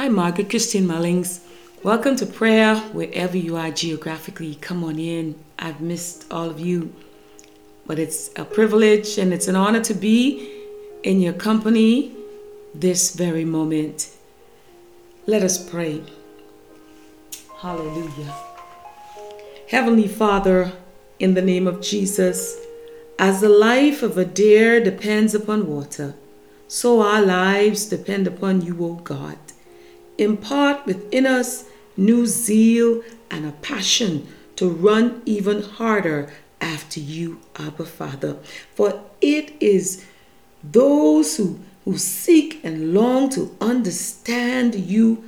I'm Margaret Christine Mullings. Welcome to prayer wherever you are geographically. Come on in. I've missed all of you, but it's a privilege and it's an honor to be in your company this very moment. Let us pray. Hallelujah. Heavenly Father, in the name of Jesus, as the life of a deer depends upon water, so our lives depend upon you, O God. Impart within us new zeal and a passion to run even harder after you, Abba Father. For it is those who, who seek and long to understand you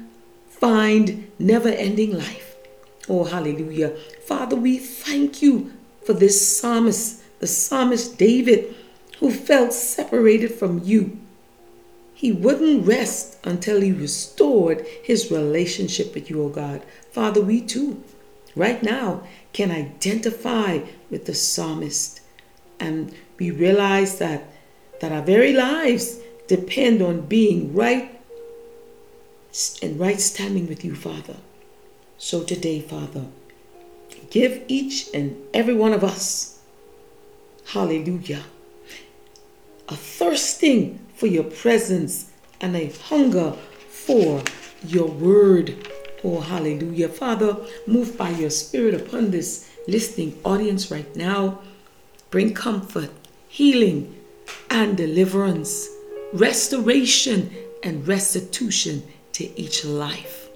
find never ending life. Oh, hallelujah. Father, we thank you for this psalmist, the psalmist David, who felt separated from you he wouldn't rest until he restored his relationship with you, O oh God. Father, we too, right now, can identify with the psalmist. And we realize that, that our very lives depend on being right and right standing with you, Father. So today, Father, give each and every one of us, hallelujah, a thirsting for your presence and a hunger for your word. Oh, hallelujah. Father, move by your spirit upon this listening audience right now. Bring comfort, healing, and deliverance, restoration, and restitution to each life.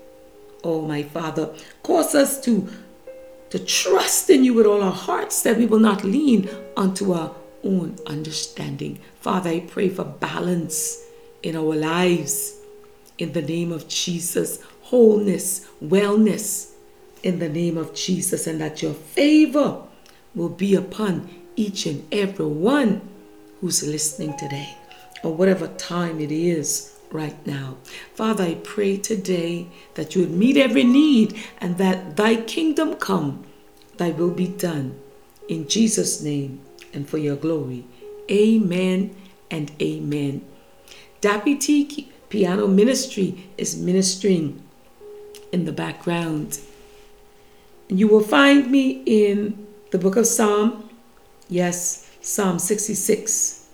Oh, my Father, cause us to, to trust in you with all our hearts that we will not lean unto our own understanding. Father, I pray for balance in our lives in the name of Jesus, wholeness, wellness in the name of Jesus, and that your favor will be upon each and every one who's listening today, or whatever time it is right now. Father, I pray today that you would meet every need and that thy kingdom come, thy will be done. In Jesus' name and for your glory. Amen and amen. T Piano Ministry is ministering in the background. You will find me in the book of Psalm, yes, Psalm 66.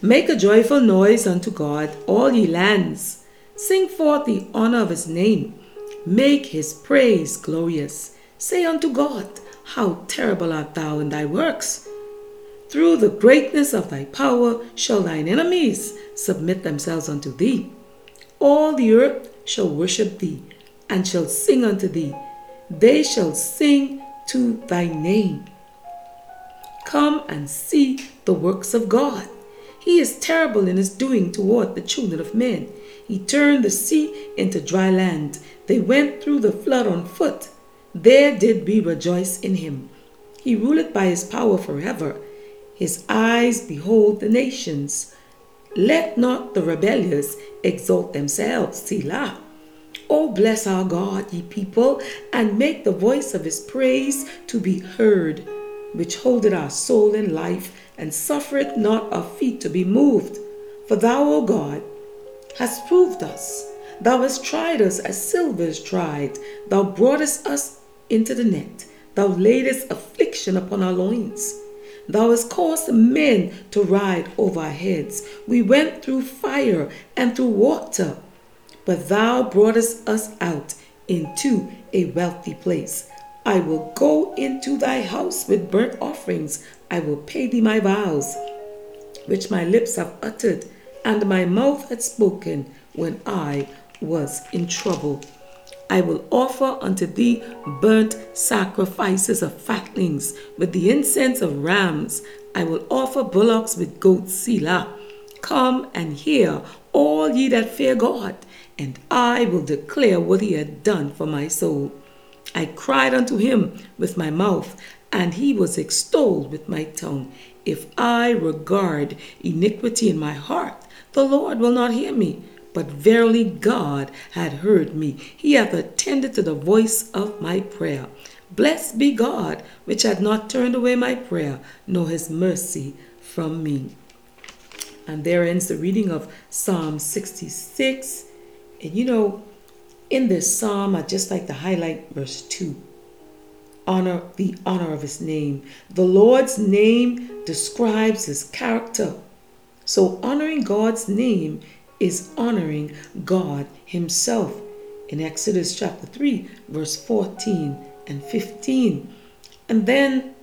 Make a joyful noise unto God, all ye lands. Sing forth the honor of his name. Make his praise glorious. Say unto God, How terrible art thou in thy works! Through the greatness of thy power shall thine enemies submit themselves unto thee. All the earth shall worship thee and shall sing unto thee. They shall sing to thy name. Come and see the works of God. He is terrible in his doing toward the children of men. He turned the sea into dry land. They went through the flood on foot. There did we rejoice in him. He ruleth by his power forever. His eyes behold the nations. Let not the rebellious exalt themselves. Selah. Oh, bless our God, ye people, and make the voice of his praise to be heard, which holdeth our soul in life, and suffereth not our feet to be moved. For thou, O God, hast proved us. Thou hast tried us as silver is tried. Thou broughtest us into the net. Thou laidest affliction upon our loins. Thou hast caused men to ride over our heads. We went through fire and through water, but thou broughtest us out into a wealthy place. I will go into thy house with burnt offerings. I will pay thee my vows, which my lips have uttered, and my mouth had spoken when I was in trouble. I will offer unto thee burnt sacrifices of fatlings with the incense of rams. I will offer bullocks with goats, Selah. Come and hear, all ye that fear God, and I will declare what he hath done for my soul. I cried unto him with my mouth, and he was extolled with my tongue. If I regard iniquity in my heart, the Lord will not hear me. But verily God had heard me. He hath attended to the voice of my prayer. Blessed be God, which hath not turned away my prayer, nor his mercy from me. And there ends the reading of Psalm 66. And you know, in this psalm, I just like to highlight verse 2 honor the honor of his name. The Lord's name describes his character. So honoring God's name is honoring God himself. In Exodus chapter 3, verse 14 and 15. And then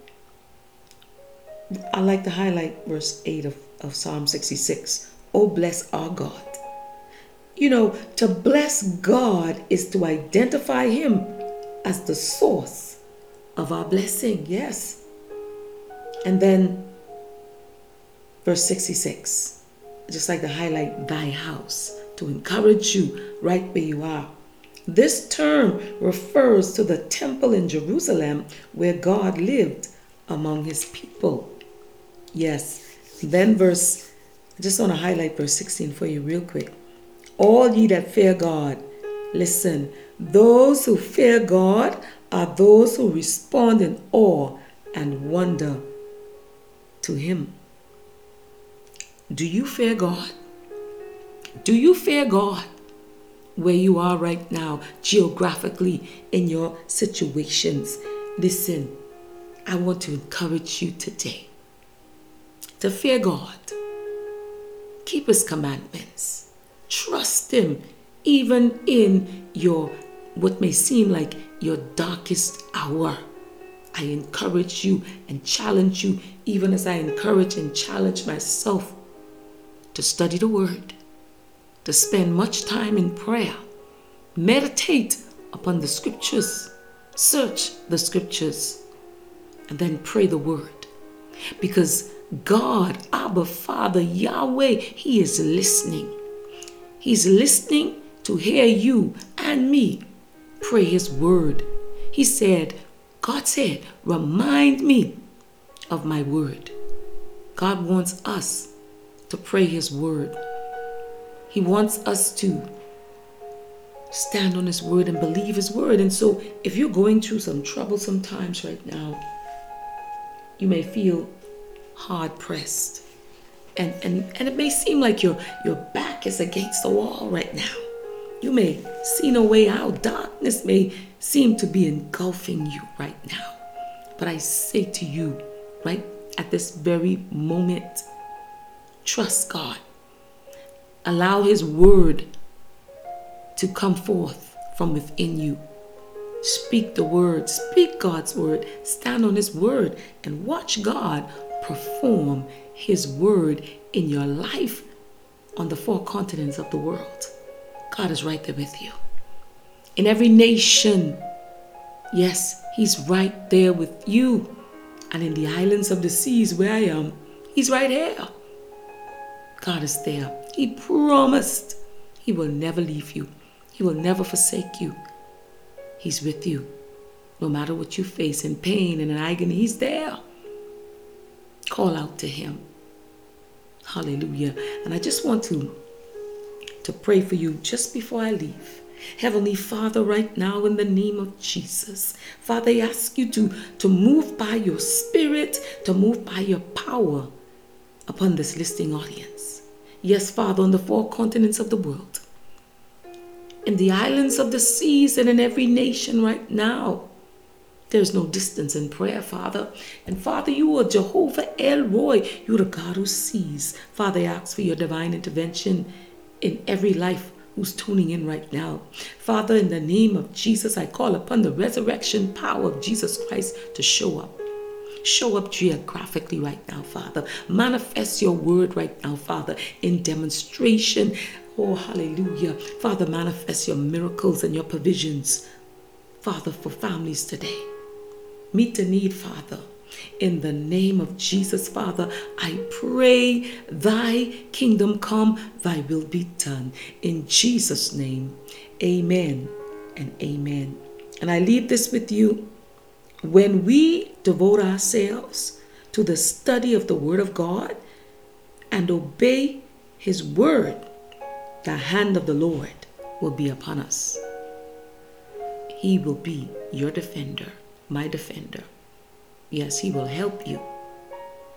I like to highlight verse 8 of, of Psalm 66. Oh, bless our God. You know, to bless God is to identify Him as the source of our blessing. Yes. And then verse 66, just like to highlight thy house to encourage you right where you are. This term refers to the temple in Jerusalem where God lived among his people. Yes. Then verse, I just want to highlight verse 16 for you real quick. All ye that fear God, listen, those who fear God are those who respond in awe and wonder to Him. Do you fear God? Do you fear God where you are right now, geographically, in your situations? Listen, I want to encourage you today to fear God, keep His commandments, trust Him even in your what may seem like your darkest hour. I encourage you and challenge you, even as I encourage and challenge myself, to study the Word, to spend much time in prayer, meditate upon the Scriptures, search the Scriptures, and then pray the Word. Because God, Abba, Father, Yahweh, He is listening. He's listening to hear you and me pray His word. He said, God said, remind me of my word. God wants us to pray His word. He wants us to stand on His word and believe His word. And so, if you're going through some troublesome times right now, you may feel hard pressed. And, and, and it may seem like your, your back is against the wall right now. You may see no way out. Darkness may seem to be engulfing you right now. But I say to you, right at this very moment, trust God. Allow His word to come forth from within you. Speak the word, speak God's word, stand on His word, and watch God perform His word in your life on the four continents of the world. God is right there with you. In every nation, yes, He's right there with you. And in the islands of the seas where I am, He's right here. God is there. He promised He will never leave you, He will never forsake you. He's with you. No matter what you face in pain and in agony, He's there. Call out to Him. Hallelujah. And I just want to to pray for you just before I leave. Heavenly Father, right now in the name of Jesus, Father, I ask you to, to move by your spirit, to move by your power upon this listening audience. Yes, Father, on the four continents of the world, in the islands of the seas, and in every nation right now. There's no distance in prayer, Father. And Father, you are Jehovah El Roi. You're the God who sees. Father, I ask for your divine intervention in every life who's tuning in right now. Father, in the name of Jesus, I call upon the resurrection power of Jesus Christ to show up. Show up geographically right now, Father. Manifest your word right now, Father, in demonstration. Oh, hallelujah. Father, manifest your miracles and your provisions, Father, for families today. Meet the need, Father. In the name of Jesus, Father, I pray thy kingdom come, thy will be done. In Jesus' name, amen and amen. And I leave this with you. When we devote ourselves to the study of the Word of God and obey His Word, the hand of the Lord will be upon us. He will be your defender, my defender. Yes, He will help you.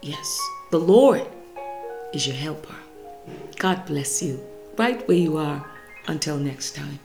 Yes, the Lord is your helper. God bless you right where you are. Until next time.